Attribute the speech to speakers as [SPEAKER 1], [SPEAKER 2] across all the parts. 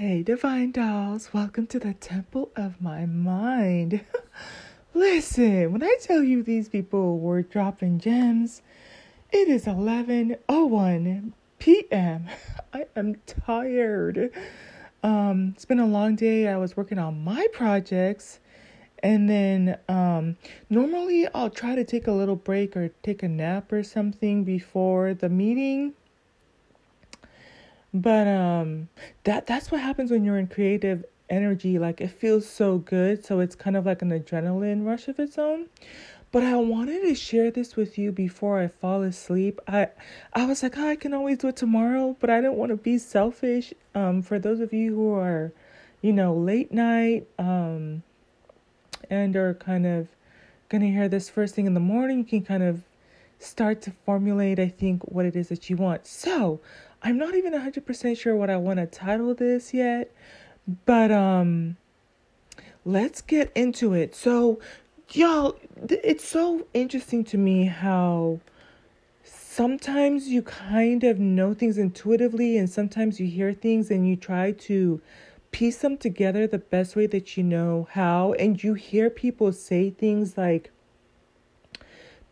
[SPEAKER 1] Hey, divine dolls, welcome to the temple of my mind. Listen, when I tell you these people were dropping gems, it is 11:01 p.m. I am tired. Um, it's been a long day. I was working on my projects, and then um, normally I'll try to take a little break or take a nap or something before the meeting but um that that's what happens when you're in creative energy. Like it feels so good so it's kind of like an adrenaline rush of its own. But i wanted to share this with you before i fall asleep. I i was like oh, i can always do it tomorrow but i don't want to be selfish. Um for those of you who are you know late night um and are kind of gonna hear this first thing in the morning you can kind of start to formulate i think what it is that you want. So I'm not even 100% sure what I want to title this yet, but um let's get into it. So, y'all, it's so interesting to me how sometimes you kind of know things intuitively and sometimes you hear things and you try to piece them together the best way that you know how and you hear people say things like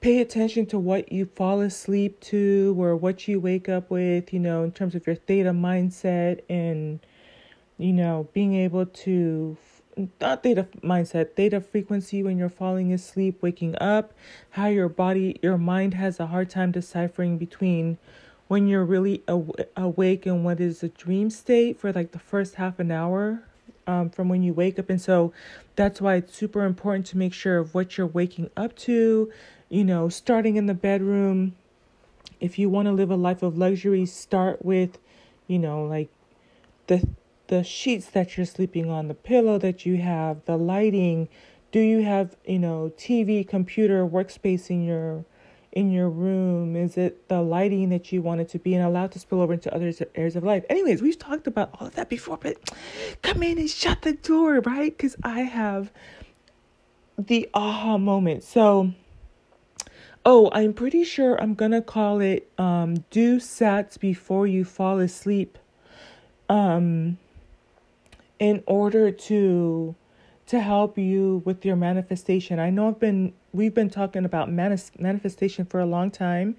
[SPEAKER 1] pay attention to what you fall asleep to or what you wake up with, you know, in terms of your theta mindset and, you know, being able to, not theta mindset, theta frequency when you're falling asleep, waking up, how your body, your mind has a hard time deciphering between when you're really aw- awake and what is a dream state for like the first half an hour um, from when you wake up. And so that's why it's super important to make sure of what you're waking up to, you know, starting in the bedroom. If you want to live a life of luxury, start with, you know, like the the sheets that you're sleeping on, the pillow that you have, the lighting. Do you have, you know, TV, computer, workspace in your in your room? Is it the lighting that you want it to be and allowed to spill over into other areas of life? Anyways, we've talked about all of that before, but come in and shut the door, right? Because I have the aha moment. So, oh, I'm pretty sure I'm gonna call it um, do sats before you fall asleep. Um, in order to to help you with your manifestation. I know I've been we've been talking about manis- manifestation for a long time.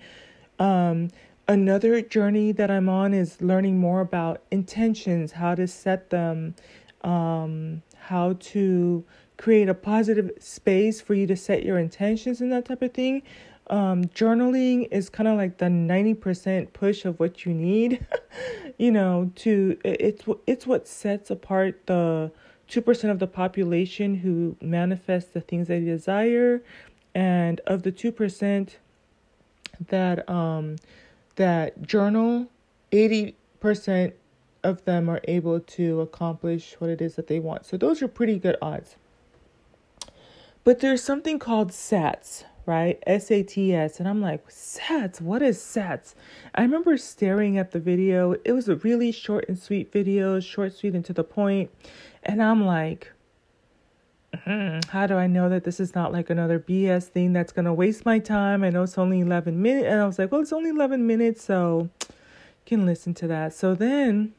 [SPEAKER 1] Um, another journey that I'm on is learning more about intentions, how to set them, um, how to create a positive space for you to set your intentions and that type of thing. Um, journaling is kind of like the 90% push of what you need, you know, to it's it's what sets apart the 2% of the population who manifest the things they desire and of the 2% that um that journal 80% of them are able to accomplish what it is that they want. So those are pretty good odds. But there's something called SATs, right? S A T S. And I'm like, SATs? What is SATs? I remember staring at the video. It was a really short and sweet video, short, sweet, and to the point. And I'm like, mm, how do I know that this is not like another BS thing that's going to waste my time? I know it's only 11 minutes. And I was like, well, it's only 11 minutes, so can listen to that. So then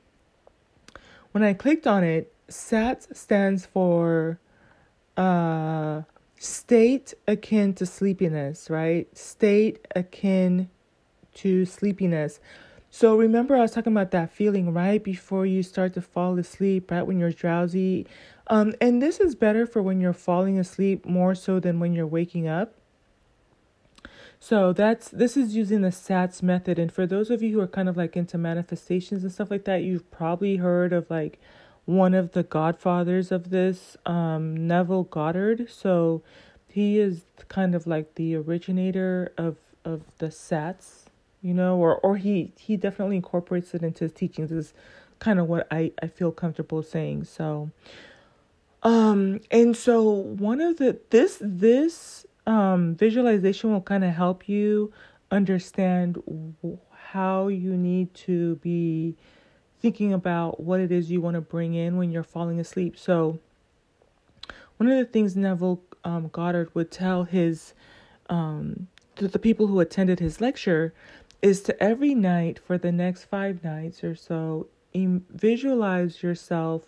[SPEAKER 1] when I clicked on it, SATS stands for uh, state akin to sleepiness, right? State akin to sleepiness. So remember, I was talking about that feeling right before you start to fall asleep, right when you're drowsy. Um, and this is better for when you're falling asleep more so than when you're waking up. So that's this is using the SATS method. And for those of you who are kind of like into manifestations and stuff like that, you've probably heard of like one of the godfathers of this, um, Neville Goddard. So he is kind of like the originator of of the SATs you know, or or he he definitely incorporates it into his teachings is kind of what I I feel comfortable saying. So um and so one of the this this um visualization will kind of help you understand how you need to be thinking about what it is you want to bring in when you're falling asleep. So one of the things Neville um, Goddard would tell his um, to the people who attended his lecture is to every night for the next five nights or so visualize yourself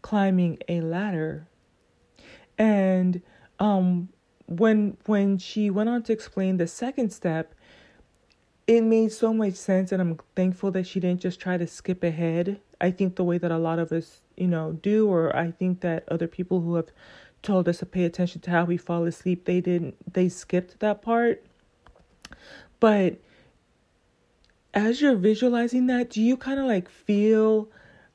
[SPEAKER 1] climbing a ladder. And um, when when she went on to explain the second step, it made so much sense, and I'm thankful that she didn't just try to skip ahead. I think the way that a lot of us, you know, do, or I think that other people who have told us to pay attention to how we fall asleep, they didn't, they skipped that part. But as you're visualizing that, do you kind of like feel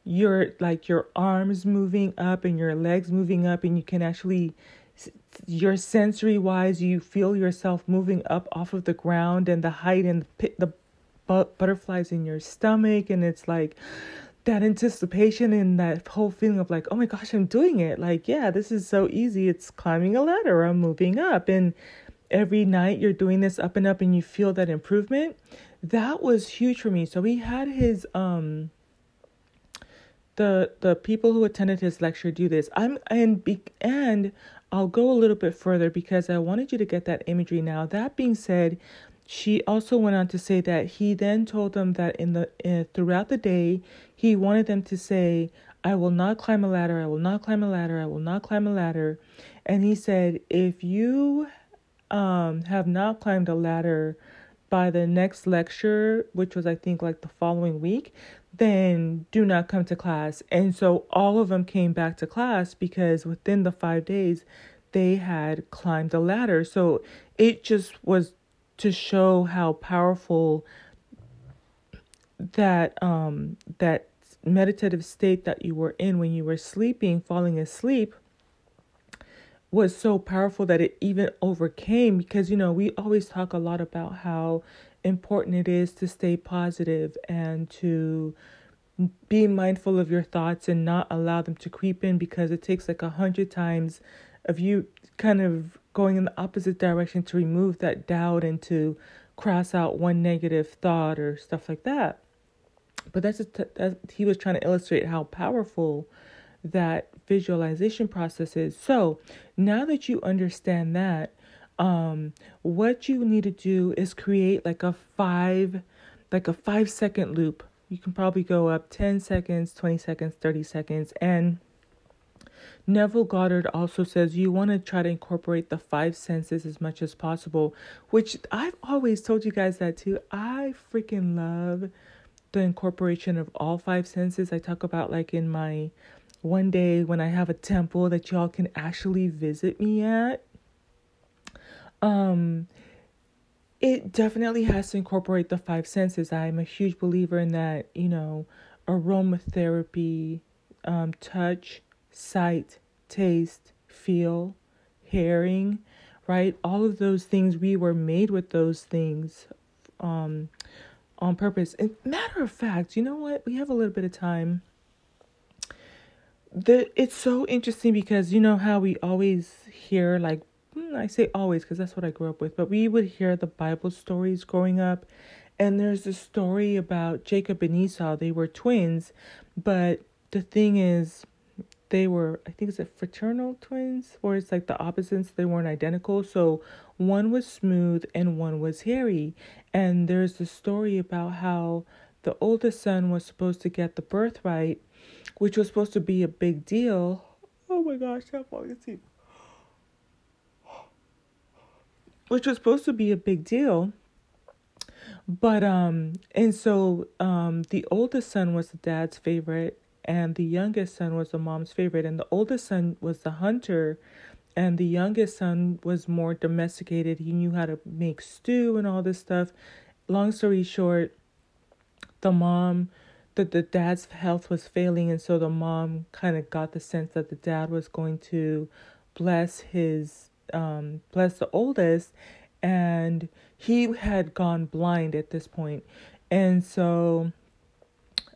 [SPEAKER 1] your like your arms moving up and your legs moving up and you can actually your sensory wise you feel yourself moving up off of the ground and the height and the, the butterflies in your stomach and it's like that anticipation and that whole feeling of like oh my gosh i'm doing it. Like yeah this is so easy. It's climbing a ladder. I'm moving up. And every night you're doing this up and up and you feel that improvement. That was huge for me. So he had his um the the people who attended his lecture do this. I'm and be, and I'll go a little bit further because I wanted you to get that imagery now. That being said, she also went on to say that he then told them that in the uh, throughout the day he wanted them to say I will not climb a ladder, I will not climb a ladder, I will not climb a ladder. And he said if you um have not climbed a ladder by the next lecture, which was I think like the following week, then do not come to class. And so all of them came back to class because within the five days, they had climbed the ladder. So it just was to show how powerful that um that meditative state that you were in when you were sleeping, falling asleep was so powerful that it even overcame because you know we always talk a lot about how important it is to stay positive and to be mindful of your thoughts and not allow them to creep in because it takes like a hundred times of you kind of going in the opposite direction to remove that doubt and to cross out one negative thought or stuff like that but that's just, that he was trying to illustrate how powerful that visualization process is. So now that you understand that, um, what you need to do is create like a five, like a five second loop. You can probably go up 10 seconds, 20 seconds, 30 seconds. And Neville Goddard also says you want to try to incorporate the five senses as much as possible, which I've always told you guys that too. I freaking love the incorporation of all five senses. I talk about like in my one day when I have a temple that y'all can actually visit me at. Um it definitely has to incorporate the five senses. I'm a huge believer in that, you know, aromatherapy, um, touch, sight, taste, feel, hearing, right? All of those things, we were made with those things um, on purpose. And matter of fact, you know what? We have a little bit of time the it's so interesting because you know how we always hear like Mm, I say always because that's what I grew up with, but we would hear the Bible stories growing up. And there's a story about Jacob and Esau. They were twins, but the thing is, they were, I think it's a fraternal twins, or it's like the opposites. They weren't identical. So one was smooth and one was hairy. And there's a story about how the oldest son was supposed to get the birthright which was supposed to be a big deal. Oh my gosh, I'm falling asleep. Which was supposed to be a big deal. But um and so um the oldest son was the dad's favorite and the youngest son was the mom's favorite and the oldest son was the hunter and the youngest son was more domesticated. He knew how to make stew and all this stuff. Long story short, the mom that the dad's health was failing and so the mom kind of got the sense that the dad was going to bless his um bless the oldest and he had gone blind at this point. And so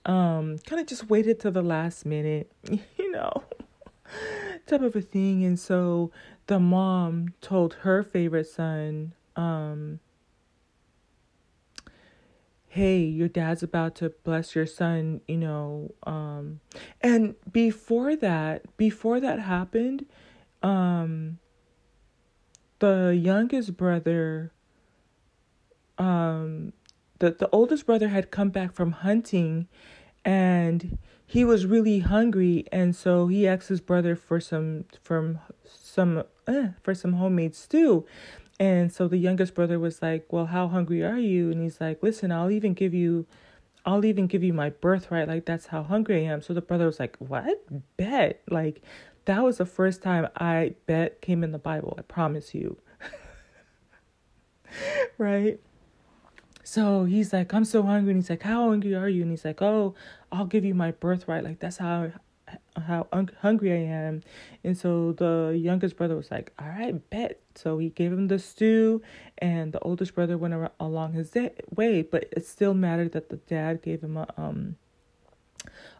[SPEAKER 1] um kind of just waited till the last minute you know type of a thing. And so the mom told her favorite son um hey your dad's about to bless your son you know um and before that before that happened um the youngest brother um the the oldest brother had come back from hunting and he was really hungry. And so he asked his brother for some from some uh, for some homemade stew. And so the youngest brother was like well how hungry are you? And he's like listen i'll even give you i'll even give you my birthright. Like that's how hungry i am. So the brother was like what? Bet. Like that was the first time i bet came in the bible i promise you right so he's like, I'm so hungry. And he's like, How hungry are you? And he's like, Oh, I'll give you my birthright. Like, that's how how hungry I am. And so the youngest brother was like, All right, bet. So he gave him the stew, and the oldest brother went around, along his way. But it still mattered that the dad gave him a um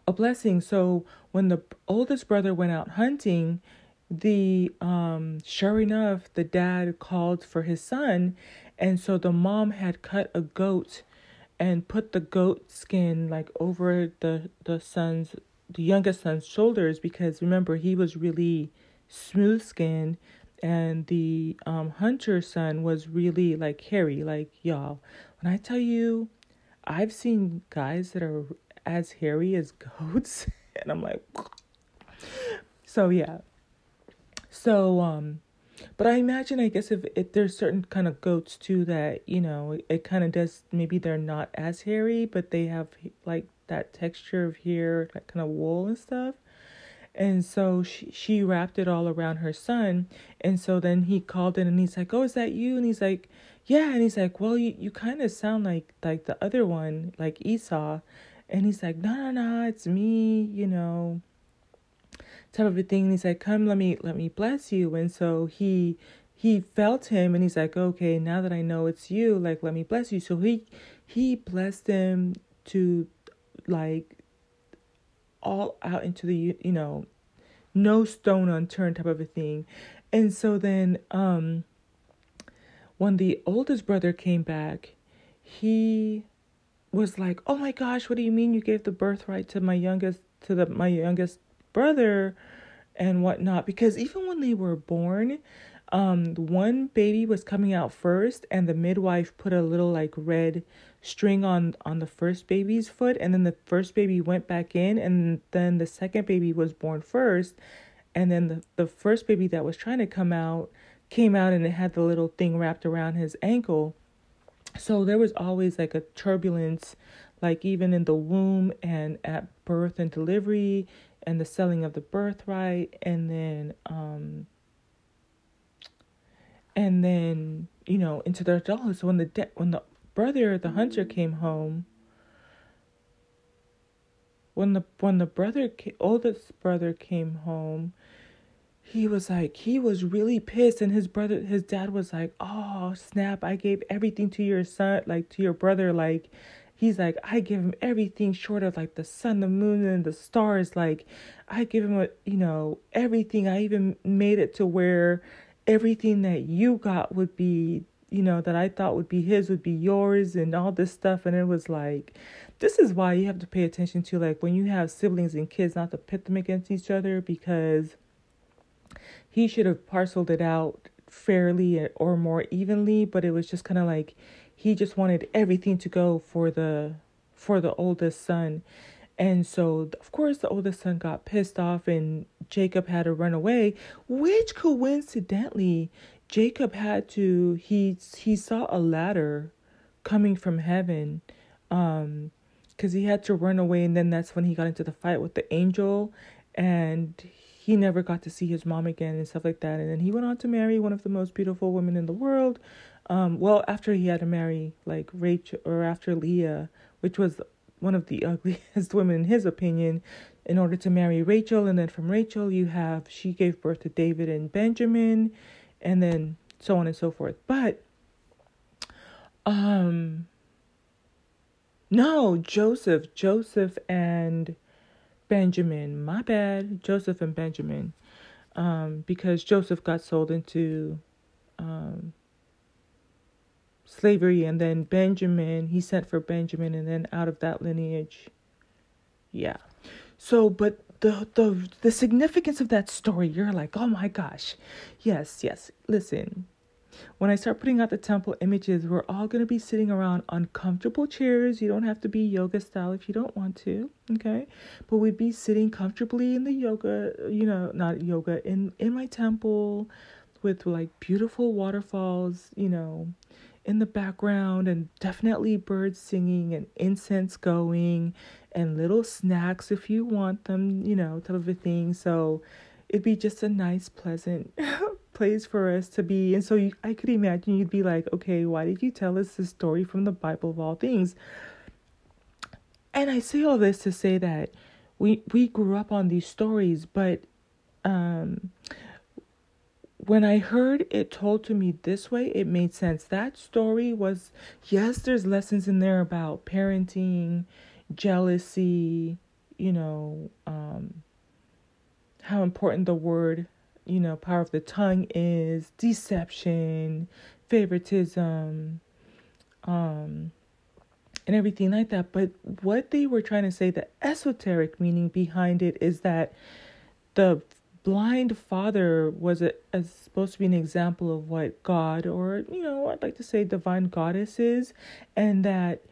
[SPEAKER 1] a blessing. So when the oldest brother went out hunting, the um sure enough, the dad called for his son and so the mom had cut a goat and put the goat skin like over the the son's the youngest son's shoulders because remember he was really smooth skinned and the um hunter son was really like hairy like y'all when i tell you i've seen guys that are as hairy as goats and i'm like so yeah so um but I imagine, I guess, if, if there's certain kind of goats too that, you know, it, it kind of does, maybe they're not as hairy, but they have like that texture of hair, that kind of wool and stuff. And so she, she wrapped it all around her son. And so then he called in and he's like, Oh, is that you? And he's like, Yeah. And he's like, Well, you, you kind of sound like like the other one, like Esau. And he's like, No, no, no, it's me, you know type of a thing. And he's like, come, let me, let me bless you. And so he, he felt him and he's like, okay, now that I know it's you, like, let me bless you. So he, he blessed him to like all out into the, you know, no stone unturned type of a thing. And so then, um, when the oldest brother came back, he was like, "Oh my gosh, what do you mean you gave the birthright to my youngest to the my youngest brother and whatnot? Because even when they were born um one baby was coming out first and the midwife put a little like red string on on the first baby's foot and then the first baby went back in and then the second baby was born first and then the, the first baby that was trying to come out came out and it had the little thing wrapped around his ankle so there was always like a turbulence like even in the womb and at birth and delivery and the selling of the birthright and then um and then you know into their adulthood. So when the de- when the brother the hunter came home when the when the brother oldest brother came home he was like he was really pissed and his brother his dad was like oh snap i gave everything to your son like to your brother like He's like, I give him everything short of like the sun, the moon, and the stars. Like, I give him, a, you know, everything. I even made it to where everything that you got would be, you know, that I thought would be his would be yours and all this stuff. And it was like, this is why you have to pay attention to, like, when you have siblings and kids, not to pit them against each other because he should have parceled it out fairly or more evenly, but it was just kind of like he just wanted everything to go for the for the oldest son. And so, of course, the oldest son got pissed off and Jacob had to run away, which coincidentally, Jacob had to he he saw a ladder coming from heaven um cuz he had to run away and then that's when he got into the fight with the angel and he never got to see his mom again and stuff like that. And then he went on to marry one of the most beautiful women in the world. Um, well, after he had to marry like Rachel or after Leah, which was one of the ugliest women in his opinion, in order to marry Rachel, and then from Rachel you have she gave birth to David and Benjamin, and then so on and so forth. But um no, Joseph, Joseph and Benjamin. My bad, Joseph and Benjamin. Um, because Joseph got sold into um slavery and then Benjamin, he sent for Benjamin and then out of that lineage. Yeah. So but the the the significance of that story, you're like, "Oh my gosh." Yes, yes. Listen. When I start putting out the temple images, we're all going to be sitting around uncomfortable chairs. You don't have to be yoga style if you don't want to, okay? But we'd be sitting comfortably in the yoga, you know, not yoga, in in my temple with like beautiful waterfalls, you know, in the background and definitely birds singing and incense going and little snacks if you want them, you know, type of a thing. So it'd be just a nice, pleasant place for us to be. And so you, I could imagine you'd be like, okay, why did you tell us this story from the Bible of all things? And I say all this to say that we we grew up on these stories, but um, when I heard it told to me this way, it made sense. That story was yes, there's lessons in there about parenting, jealousy, you know, um, how important the word you know, power of the tongue is, deception, favoritism, um, and everything like that. But what they were trying to say, the esoteric meaning behind it is that the blind father was a, supposed to be an example of what God, or you know, I'd like to say divine goddess is, and that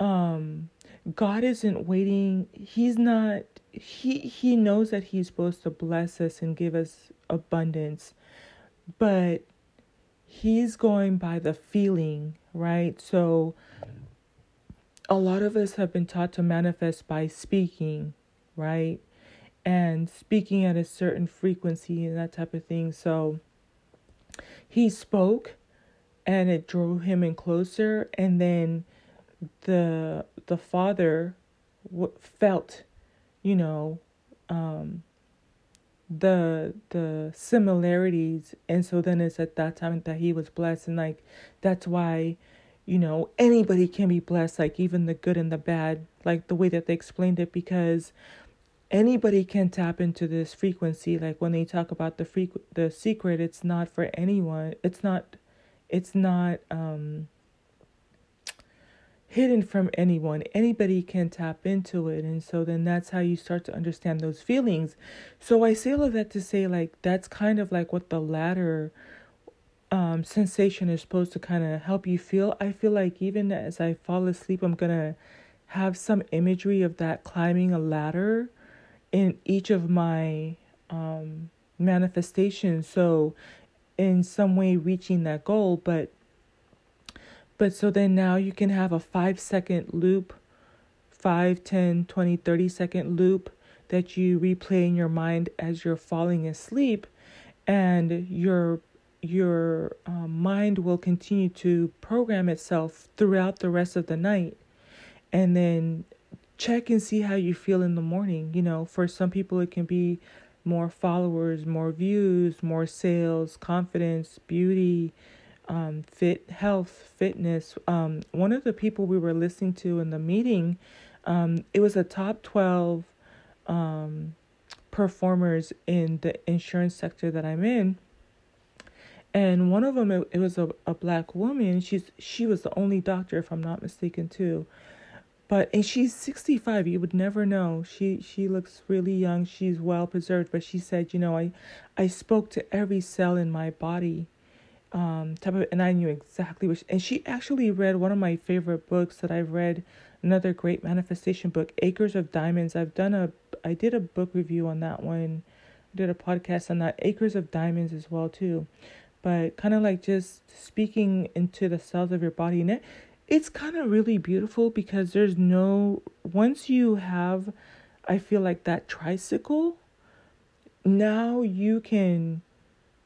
[SPEAKER 1] um, God isn't waiting. He's not he he knows that he's supposed to bless us and give us abundance but he's going by the feeling right? So a lot of us have been taught to manifest by speaking right? And speaking at a certain frequency and that type of thing. So he spoke and it drew him in closer and then the the father felt you know, um, the the similarities, and so then it's at that time that he was blessed, and like that's why, you know, anybody can be blessed, like even the good and the bad, like the way that they explained it, because anybody can tap into this frequency. Like when they talk about the freq the secret, it's not for anyone. It's not, it's not um hidden from anyone. Anybody can tap into it. And so then that's how you start to understand those feelings. So I say all of that to say, like, that's kind of like what the ladder um, sensation is supposed to kind of help you feel. I feel like even as I fall asleep, I'm going to have some imagery of that climbing a ladder in each of my um, manifestations. So, in some way, reaching that goal. But but so then now you can have a five second loop, 5, 10, 20, 30 second loop that you replay in your mind as you're falling asleep. And your your uh, mind will continue to program itself throughout the rest of the night. And then check and see how you feel in the morning. You know, for some people, it can be more followers, more views, more sales, confidence, beauty, um, fit health, fitness. Um, one of the people we were listening to in the meeting, um, it was a top 12 um, performers in the insurance sector that I'm in. And one of them, it, it was a, a black woman. She's she was the only doctor, if I'm not mistaken, too. But and she's 65. You would never know. She she looks really young. She's well preserved. But she said, you know, I I spoke to every cell in my body um type of and I knew exactly which and she actually read one of my favorite books that I've read another great manifestation book Acres of Diamonds. I've done a I did a book review on that one. I did a podcast on that Acres of Diamonds as well too. But kind of like just speaking into the cells of your body and it it's kind of really beautiful because there's no once you have I feel like that tricycle now you can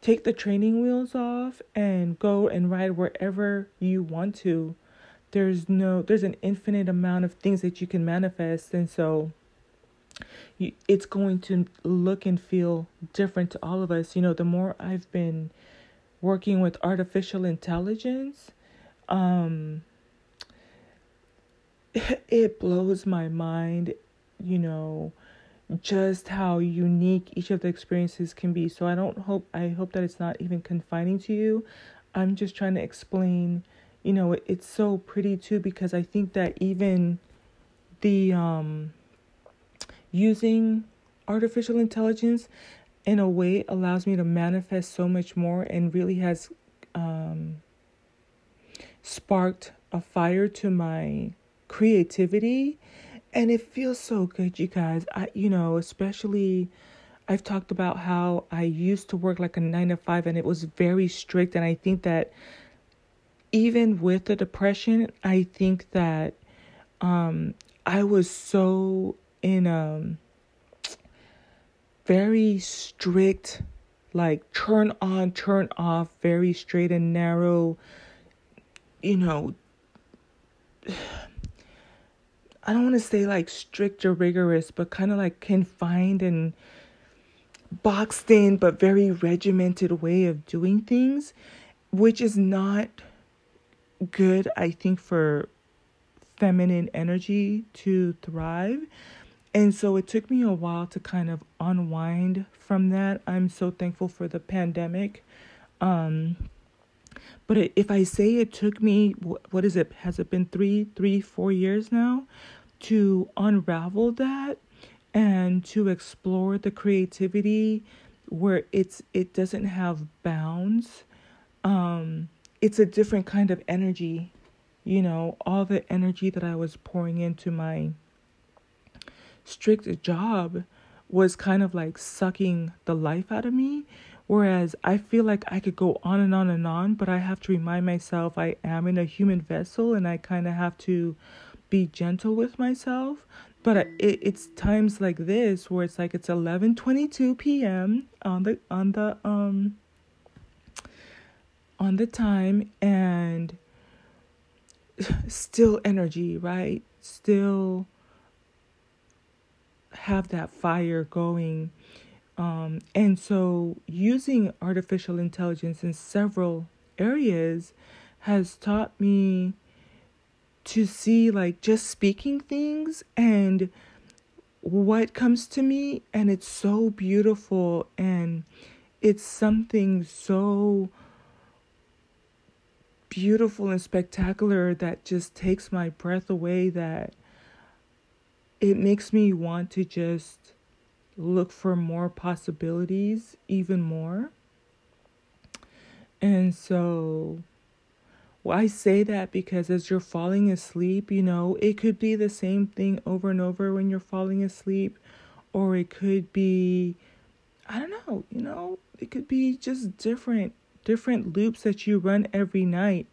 [SPEAKER 1] take the training wheels off and go and ride wherever you want to. There's no there's an infinite amount of things that you can manifest and so you, it's going to look and feel different to all of us. You know, the more I've been working with artificial intelligence, um it blows my mind, you know, just how unique each of the experiences can be. So I don't hope I hope that it's not even confining to you. I'm just trying to explain, you know, it, it's so pretty too because I think that even the um using artificial intelligence in a way allows me to manifest so much more and really has um, sparked a fire to my creativity and it feels so good you guys. I you know especially i've talked about how i used to work like a 9 to 5 and it was very strict. And i think that even with the depression i think that um i was so in a very strict like turn on turn off very straight and narrow you know I don't want to say like strict or rigorous, but kind of like confined and boxed in, but very regimented way of doing things, which is not good, I think, for feminine energy to thrive. And so it took me a while to kind of unwind from that. I'm so thankful for the pandemic. Um, but if I say it took me, what is it? Has it been three, three, four years now to unravel that and to explore the creativity where it's it doesn't have bounds. Um, it's a different kind of energy, you know. All the energy that I was pouring into my strict job was kind of like sucking the life out of me Whereas I feel like I could go on and on and on, but I have to remind myself I am in a human vessel and I kind of have to be gentle with myself. But it, it's times like this where it's like it's 11:22 p.m. on the on the um on the time and still energy, right? Still have that fire going um, and so, using artificial intelligence in several areas has taught me to see, like, just speaking things and what comes to me. And it's so beautiful. And it's something so beautiful and spectacular that just takes my breath away that it makes me want to just look for more possibilities, even more. And so, well, I say that because as you're falling asleep, you know, it could be the same thing over and over when you're falling asleep, or it could be, I don't know, you know, it could be just different, different loops that you run every night,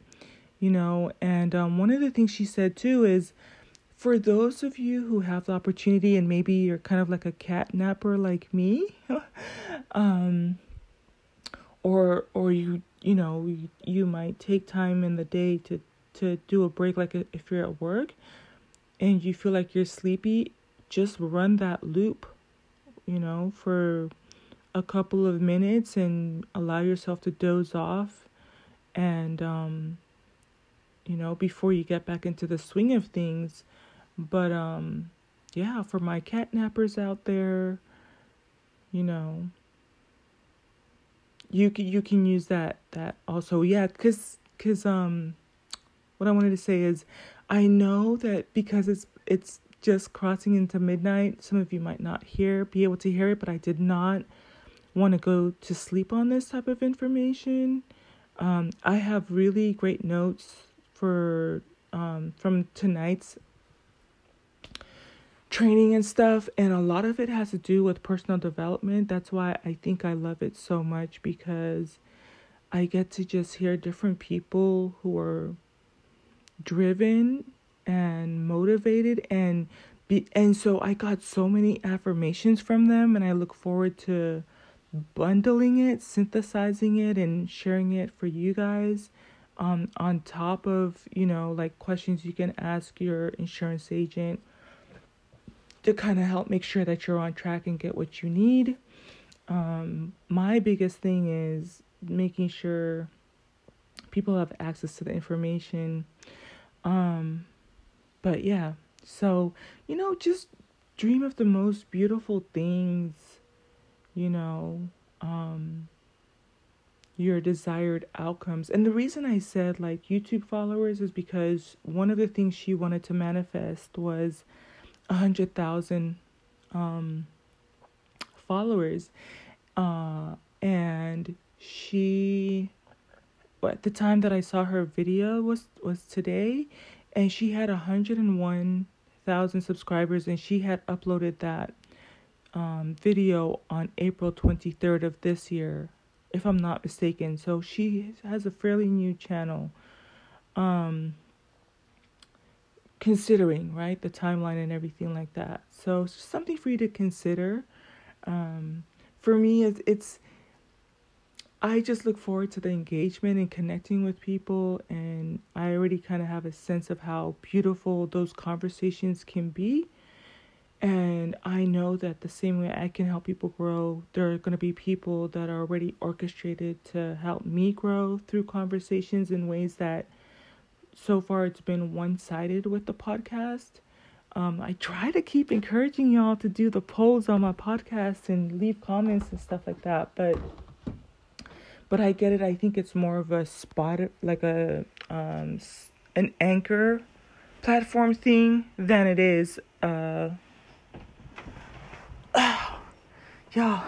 [SPEAKER 1] you know. And um, one of the things she said too is, for those of you who have the opportunity and maybe you're kind of like a cat napper like me um or or you you know you, you might take time in the day to to do a break like if you're at work and you feel like you're sleepy just run that loop you know for a couple of minutes and allow yourself to doze off and um you know before you get back into the swing of things but um yeah, for my cat nappers out there, you know, you can you can use that that also. Yeah, cuz cuz um what I wanted to say is I know that because it's it's just crossing into midnight, some of you might not hear be able to hear it, but I did not want to go to sleep on this type of information. Um, I have really great notes for um, from tonight's training and stuff and a lot of it has to do with personal development. That's why i think i love it so much because i get to just hear different people who are driven and motivated and be and so i got so many affirmations from them and i look forward to bundling it synthesizing it and sharing it for you guys um on top of you know like questions you can ask your insurance agent to kind of help make sure that you're on track and get what you need. Um, my biggest thing is making sure people have access to the information. Um, but yeah, so, you know, just dream of the most beautiful things, you know, um, your desired outcomes. And the reason I said like YouTube followers is because one of the things she wanted to manifest was hundred thousand um, followers, uh, and she at the time that I saw her video was was today, and she had a hundred and one thousand subscribers, and she had uploaded that um, video on April twenty third of this year, if I'm not mistaken. So she has a fairly new channel. Um, considering right the timeline and everything like that. So it's something for you to consider um, for me it's, it's i just look forward to the engagement and connecting with people and i already kind of have a sense of how beautiful those conversations can be. And i know that the same way i can help people grow there are going to be people that are already orchestrated to help me grow through conversations in ways that so far it's been one sided with the podcast. Um, I try to keep encouraging y'all to do the polls on my podcast and leave comments and stuff like that, but but I get it. I think it's more of a spot, like a um, an anchor platform thing than it is. Uh, y'all,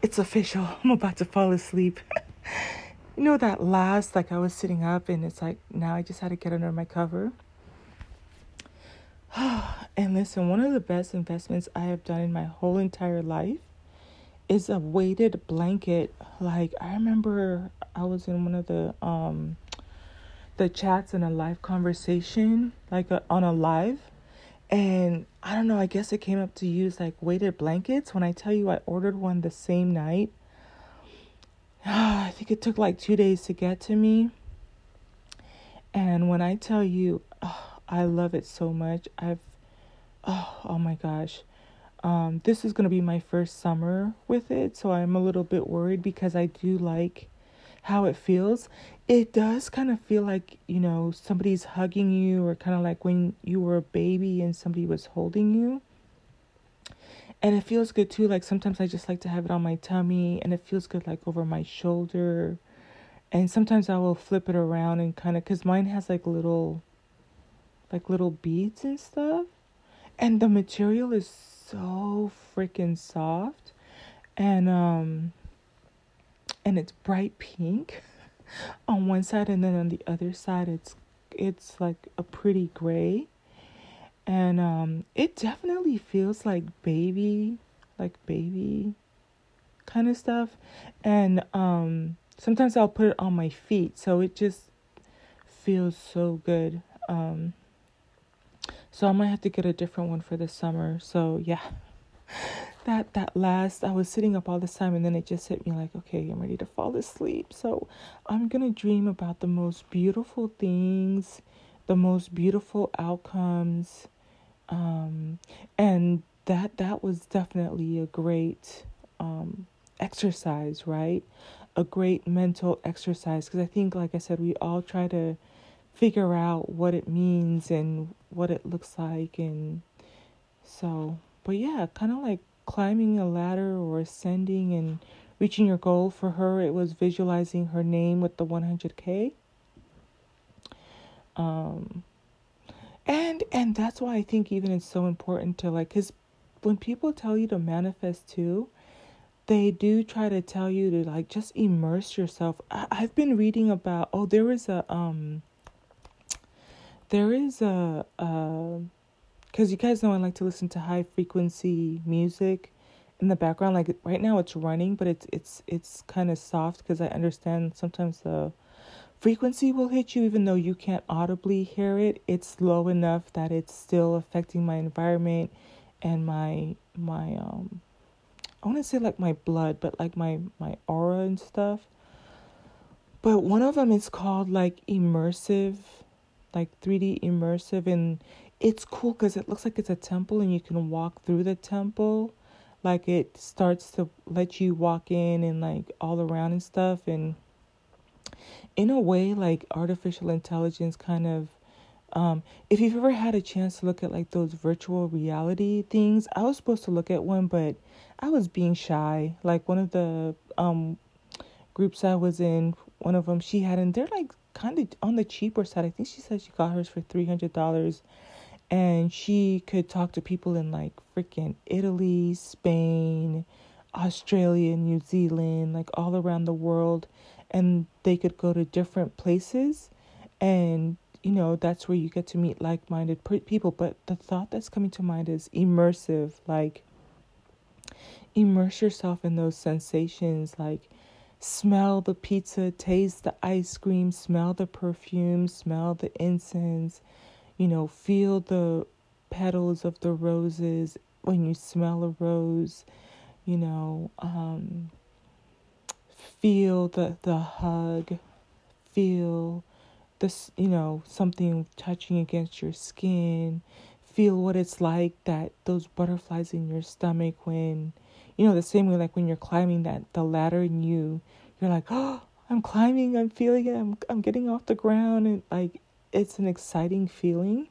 [SPEAKER 1] it's official. I'm about to fall asleep. you know that last like I was sitting up and it's like now I just had to get under my cover. and listen, one of the best investments I have done in my whole entire life is a weighted blanket. Like I remember I was in one of the um the chats in a live conversation, like a, on a live, and I don't know, I guess it came up to use like weighted blankets. When I tell you I ordered one the same night I think it took like two days to get to me. And when I tell you, oh, I love it so much. I've, oh, oh my gosh. Um, this is going to be my first summer with it. So I'm a little bit worried because I do like how it feels. It does kind of feel like, you know, somebody's hugging you or kind of like when you were a baby and somebody was holding you and it feels good too like sometimes i just like to have it on my tummy and it feels good like over my shoulder. And sometimes i will flip it around and kind of because mine has like little like little beads and stuff. And the material is so freaking soft. And um and it's bright pink on one side and then on the other side it's it's like a pretty gray and um it definitely feels like baby like baby kind of stuff. And um sometimes I'll put it on my feet so it just feels so good. Um so I might have to get a different one for the summer. So yeah. That that last I was sitting up all this time and then it just hit me like okay I'm ready to fall asleep. So I'm gonna dream about the most beautiful things the most beautiful outcomes um, and that that was definitely a great um, exercise, right? A great mental exercise because I think, like I said, we all try to figure out what it means and what it looks like, and so. But yeah, kind of like climbing a ladder or ascending and reaching your goal. For her, it was visualizing her name with the 100k. Um, and and that's why i think even it's so important to like because when people tell you to manifest too they do try to tell you to like just immerse yourself. I, i've been reading about oh there is a um there is a uh because you guys know i like to listen to high frequency music in the background. Like right now it's running but it's it's it's kind of soft because i understand sometimes the frequency will hit you even though you can't audibly hear it. It's low enough that it's still affecting my environment and my my um i want to say like my blood but like my my aura and stuff. But one of them is called like immersive like 3d immersive and it's cool because it looks like it's a temple and you can walk through the temple. Like it starts to let you walk in and like all around and stuff and in a way like artificial intelligence kind of um, if you've ever had a chance to look at like those virtual reality things i was supposed to look at one but i was being shy. Like one of the um, groups i was in one of them she had and they're like kind of on the cheaper side. I think she said she got hers for $300 and she could talk to people in like freaking italy spain australia new zealand like all around the world and they could go to different places and you know that's where you get to meet like-minded people. But the thought that's coming to mind is immersive like immerse yourself in those sensations like smell the pizza taste the ice cream smell the perfume smell the incense you know feel the petals of the roses when you smell a rose you know um, feel the the hug feel this you know something touching against your skin feel what it's like that those butterflies in your stomach when you know the same way like when you're climbing that the ladder and you you're like oh i'm climbing i'm feeling it i'm, I'm getting off the ground and like it's an exciting feeling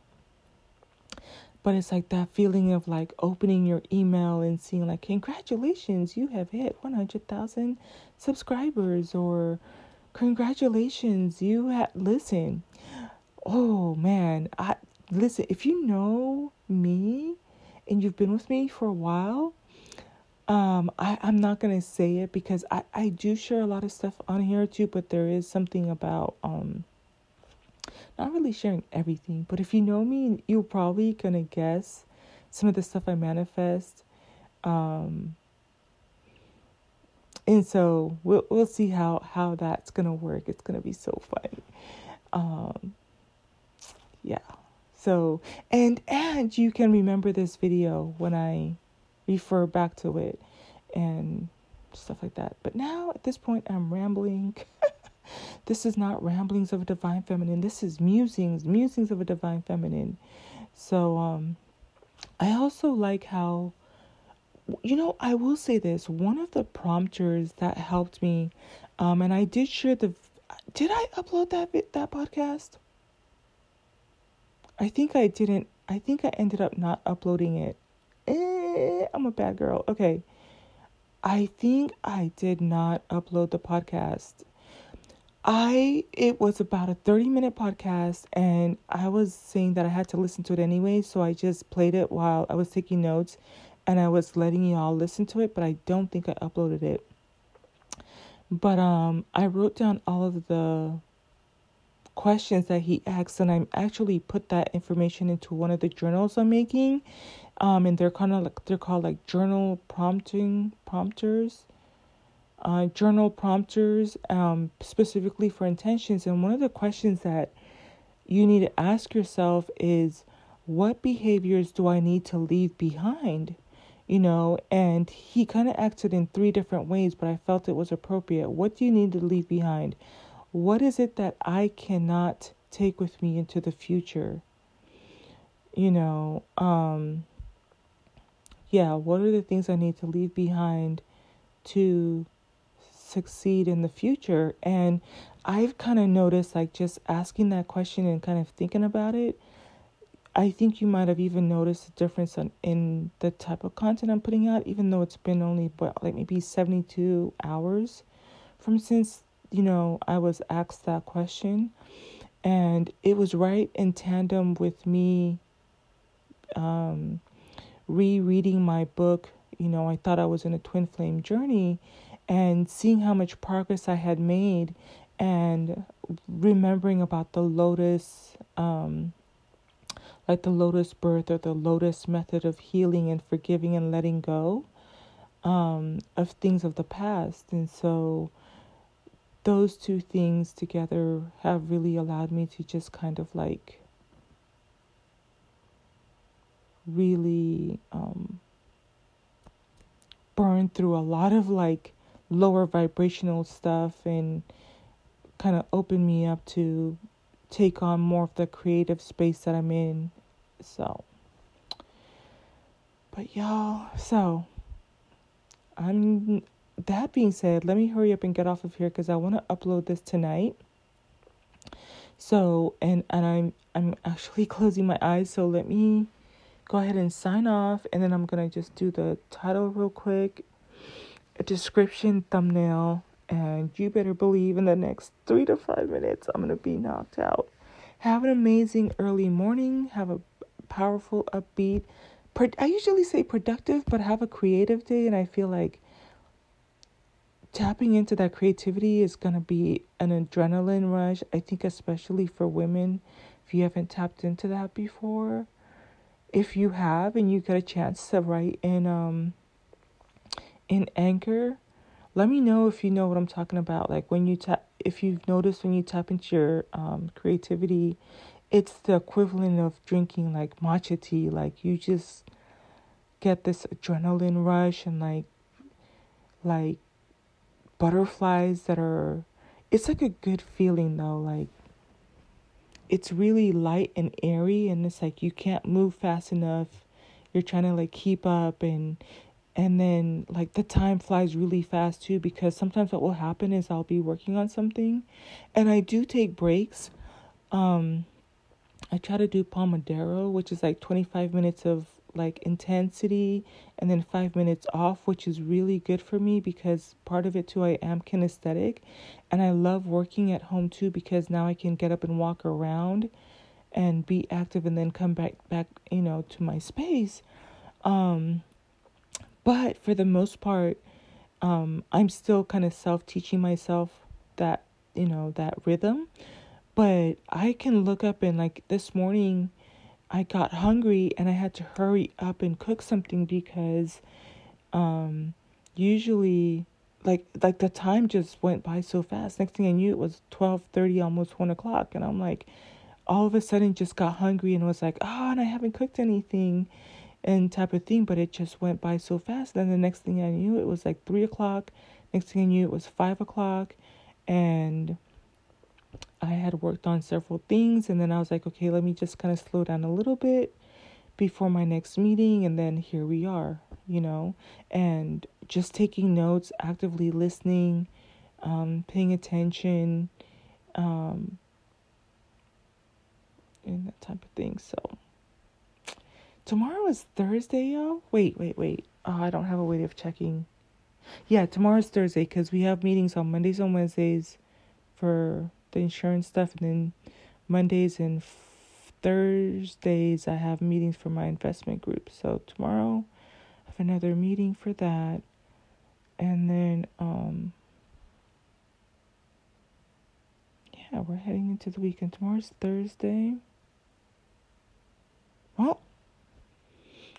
[SPEAKER 1] but it's like that feeling of like opening your email and seeing like congratulations you have hit 100,000 subscribers or congratulations you had listen. Oh man. I listen if you know me and you've been with me for a while um i i'm not gonna say it because i i do share a lot of stuff on here too but there is something about um not really sharing everything but if you know me you're probably gonna guess some of the stuff i manifest um and so we'll we'll see how how that's gonna work. It's gonna be so fun. Um, yeah. So and and you can remember this video when I refer back to it and stuff like that. But now at this point, I'm rambling. this is not ramblings of a divine feminine. This is musings, musings of a divine feminine. So um, I also like how you know, I will say this. One of the prompters that helped me, um, and I did share the. Did I upload that that podcast? I think I didn't. I think I ended up not uploading it. Eh, I'm a bad girl. Okay. I think I did not upload the podcast. I it was about a 30 minute podcast and I was saying that I had to listen to it anyway, so I just played it while I was taking notes and I was letting y'all listen to it, but I don't think I uploaded it. But um I wrote down all of the questions that he asked and I actually put that information into one of the journals I'm making. Um and they're kind of like they're called like journal prompting prompters. Uh, journal prompters um, specifically for intentions. And one of the questions that you need to ask yourself is what behaviors do I need to leave behind? you know, and he kind of acted in three different ways, but I felt it was appropriate. What do you need to leave behind? What is it that I cannot take with me into the future? You know, um, yeah, what are the things I need to leave behind to succeed in the future? And I've kind of noticed, like, just asking that question and kind of thinking about it I think you might have even noticed a difference in, the type of content I'm putting out, even though it's been only but like maybe 72 hours from since you know I was asked that question, and it was right in tandem with me um, rereading my book. You know, I thought I was in a twin flame journey, and seeing how much progress I had made, and remembering about the lotus. Um, like the lotus birth or the lotus method of healing and forgiving and letting go um, of things of the past. And so those two things together have really allowed me to just kind of like really um, burn through a lot of like lower vibrational stuff and kind of open me up to take on more of the creative space that I'm in. So, but y'all, so I'm that being said, let me hurry up and get off of here because I want to upload this tonight. So, and and I'm I'm actually closing my eyes, so let me go ahead and sign off and then I'm going to just do the title real quick, description, thumbnail, and you better believe in the next 3 to 5 minutes I'm going to be knocked out. Have an amazing early morning. Have a powerful, upbeat. I usually say productive, but have a creative day, and I feel like tapping into that creativity is going to be an adrenaline rush. I think, especially for women, if you haven't tapped into that before. If you have and you get a chance to write in um in Anchor, let me know if you know what I'm talking about. Like when you tap, if you've noticed when you tap into your um, creativity, it's the equivalent of drinking like matcha tea. Like you just get this adrenaline rush and like like butterflies that are it's like a good feeling though like it's really light and airy and it's like you can't move fast enough you're trying to like keep up and and then like the time flies really fast too because sometimes what will happen is I'll be working on something and I do take breaks um I try to do Pomodoro which is like 25 minutes of like intensity and then five minutes off, which is really good for me because part of it too, I am kinesthetic and I love working at home too because now I can get up and walk around and be active and then come back back, you know, to my space. Um but for the most part, um, I'm still kind of self teaching myself that, you know, that rhythm. But I can look up and like this morning I got hungry and I had to hurry up and cook something because um usually like like the time just went by so fast. Next thing I knew it was twelve thirty, almost one o'clock, and I'm like all of a sudden just got hungry and was like, oh, and I haven't cooked anything and type of thing, but it just went by so fast. Then the next thing I knew it was like three o'clock. Next thing I knew it was five o'clock and I had worked on several things, and then I was like, okay, let me just kind of slow down a little bit before my next meeting, and then here we are, you know, and just taking notes, actively listening, um, paying attention, um, and that type of thing. So, tomorrow is Thursday, yo. Wait, wait, wait. Oh, I don't have a way of checking. Yeah, tomorrow's Thursday because we have meetings on Mondays and Wednesdays for the insurance stuff, and then Mondays and Thursdays I have meetings for my investment group. So tomorrow I have another meeting for that, and then um yeah, we're heading into the weekend. Tomorrow's Thursday. Well,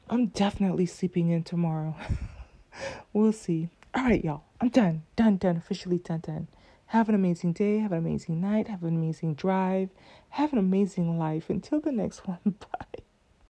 [SPEAKER 1] I'm definitely sleeping in tomorrow. we'll see. All right, y'all. I'm done. Done, done. Officially done, done. Have an amazing day. Have an amazing night. Have an amazing drive. Have an amazing life. Until the next one. Bye.